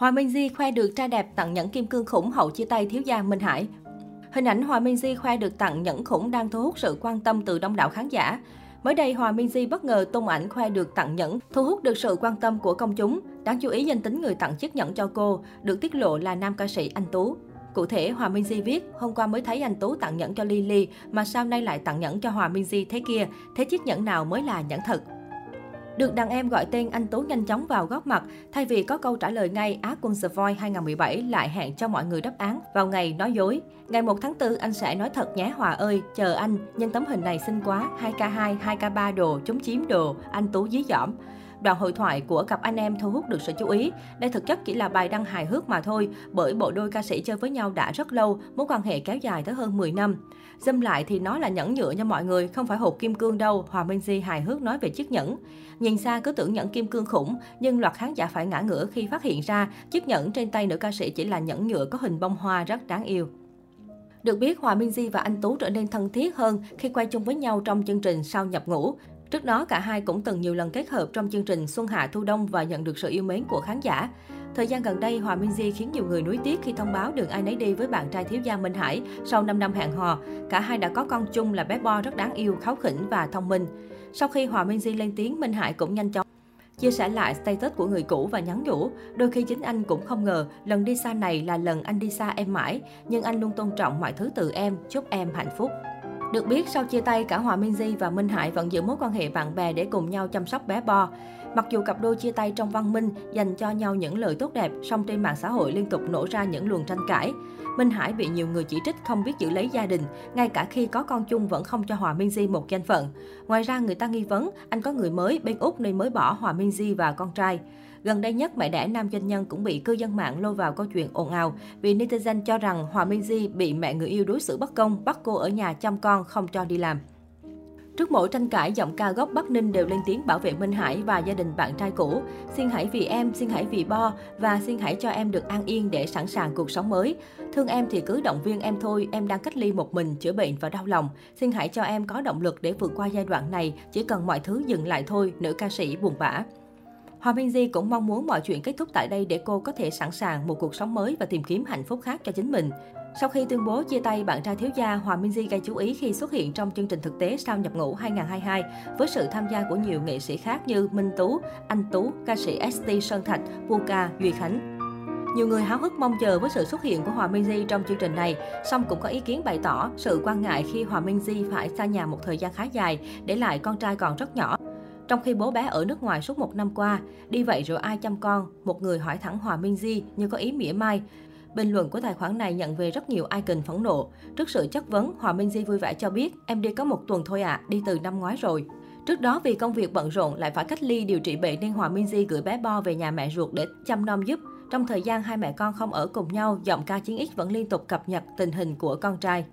Hòa Di khoe được trai đẹp tặng nhẫn kim cương khủng hậu chia tay thiếu gia Minh Hải. Hình ảnh Hòa Di khoe được tặng nhẫn khủng đang thu hút sự quan tâm từ đông đảo khán giả. Mới đây, Hòa Di bất ngờ tung ảnh khoe được tặng nhẫn, thu hút được sự quan tâm của công chúng. Đáng chú ý danh tính người tặng chiếc nhẫn cho cô, được tiết lộ là nam ca sĩ Anh Tú. Cụ thể, Hòa Di viết, hôm qua mới thấy anh Tú tặng nhẫn cho Lily, mà sao nay lại tặng nhẫn cho Hòa Di thế kia, thế chiếc nhẫn nào mới là nhẫn thật? Được đàn em gọi tên anh Tú nhanh chóng vào góp mặt, thay vì có câu trả lời ngay, Á quân The Voice 2017 lại hẹn cho mọi người đáp án vào ngày nói dối. Ngày 1 tháng 4, anh sẽ nói thật nhé Hòa ơi, chờ anh, nhưng tấm hình này xinh quá, 2K2, 2K3 đồ, chống chiếm đồ, anh Tú dí dỏm. Đoạn hội thoại của cặp anh em thu hút được sự chú ý. Đây thực chất chỉ là bài đăng hài hước mà thôi, bởi bộ đôi ca sĩ chơi với nhau đã rất lâu, mối quan hệ kéo dài tới hơn 10 năm. Dâm lại thì nó là nhẫn nhựa nha mọi người, không phải hộp kim cương đâu, Hòa Minh Di hài hước nói về chiếc nhẫn. Nhìn xa cứ tưởng nhẫn kim cương khủng, nhưng loạt khán giả phải ngã ngửa khi phát hiện ra chiếc nhẫn trên tay nữ ca sĩ chỉ là nhẫn nhựa có hình bông hoa rất đáng yêu. Được biết, Hòa Minh Di và anh Tú trở nên thân thiết hơn khi quay chung với nhau trong chương trình Sau nhập ngũ. Trước đó, cả hai cũng từng nhiều lần kết hợp trong chương trình Xuân Hạ Thu Đông và nhận được sự yêu mến của khán giả. Thời gian gần đây, Hòa Minzy khiến nhiều người nuối tiếc khi thông báo đường ai nấy đi với bạn trai thiếu gia Minh Hải sau 5 năm hẹn hò. Cả hai đã có con chung là bé Bo rất đáng yêu, kháu khỉnh và thông minh. Sau khi Hòa Minzy lên tiếng, Minh Hải cũng nhanh chóng chia sẻ lại status của người cũ và nhắn nhủ. Đôi khi chính anh cũng không ngờ, lần đi xa này là lần anh đi xa em mãi, nhưng anh luôn tôn trọng mọi thứ từ em, chúc em hạnh phúc. Được biết, sau chia tay, cả Hòa Minzy và Minh Hải vẫn giữ mối quan hệ bạn bè để cùng nhau chăm sóc bé Bo. Mặc dù cặp đôi chia tay trong văn minh, dành cho nhau những lời tốt đẹp, song trên mạng xã hội liên tục nổ ra những luồng tranh cãi. Minh Hải bị nhiều người chỉ trích không biết giữ lấy gia đình, ngay cả khi có con chung vẫn không cho Hòa Minzy một danh phận. Ngoài ra, người ta nghi vấn anh có người mới bên Úc nên mới bỏ Hòa Minzy và con trai. Gần đây nhất, mẹ đẻ nam doanh nhân cũng bị cư dân mạng lôi vào câu chuyện ồn ào vì netizen cho rằng Hòa minh di bị mẹ người yêu đối xử bất công, bắt cô ở nhà chăm con, không cho đi làm. Trước mỗi tranh cãi, giọng ca gốc Bắc Ninh đều lên tiếng bảo vệ Minh Hải và gia đình bạn trai cũ. Xin hãy vì em, xin hãy vì Bo và xin hãy cho em được an yên để sẵn sàng cuộc sống mới. Thương em thì cứ động viên em thôi, em đang cách ly một mình, chữa bệnh và đau lòng. Xin hãy cho em có động lực để vượt qua giai đoạn này, chỉ cần mọi thứ dừng lại thôi, nữ ca sĩ buồn bã. Hòa Di cũng mong muốn mọi chuyện kết thúc tại đây để cô có thể sẵn sàng một cuộc sống mới và tìm kiếm hạnh phúc khác cho chính mình. Sau khi tuyên bố chia tay bạn trai thiếu gia, Hòa Minzy gây chú ý khi xuất hiện trong chương trình thực tế sau nhập ngũ 2022 với sự tham gia của nhiều nghệ sĩ khác như Minh Tú, Anh Tú, ca sĩ ST Sơn Thạch, Puka, Duy Khánh. Nhiều người háo hức mong chờ với sự xuất hiện của Hòa Minzy trong chương trình này, song cũng có ý kiến bày tỏ sự quan ngại khi Hòa Minzy phải xa nhà một thời gian khá dài, để lại con trai còn rất nhỏ. Trong khi bố bé ở nước ngoài suốt một năm qua, đi vậy rồi ai chăm con? Một người hỏi thẳng Hòa minh di như có ý mỉa mai. Bình luận của tài khoản này nhận về rất nhiều icon phẫn nộ. Trước sự chất vấn, Hòa minh di vui vẻ cho biết, em đi có một tuần thôi ạ, à, đi từ năm ngoái rồi. Trước đó vì công việc bận rộn lại phải cách ly điều trị bệnh nên Hòa minh di gửi bé Bo về nhà mẹ ruột để chăm nom giúp. Trong thời gian hai mẹ con không ở cùng nhau, giọng ca chiến X vẫn liên tục cập nhật tình hình của con trai.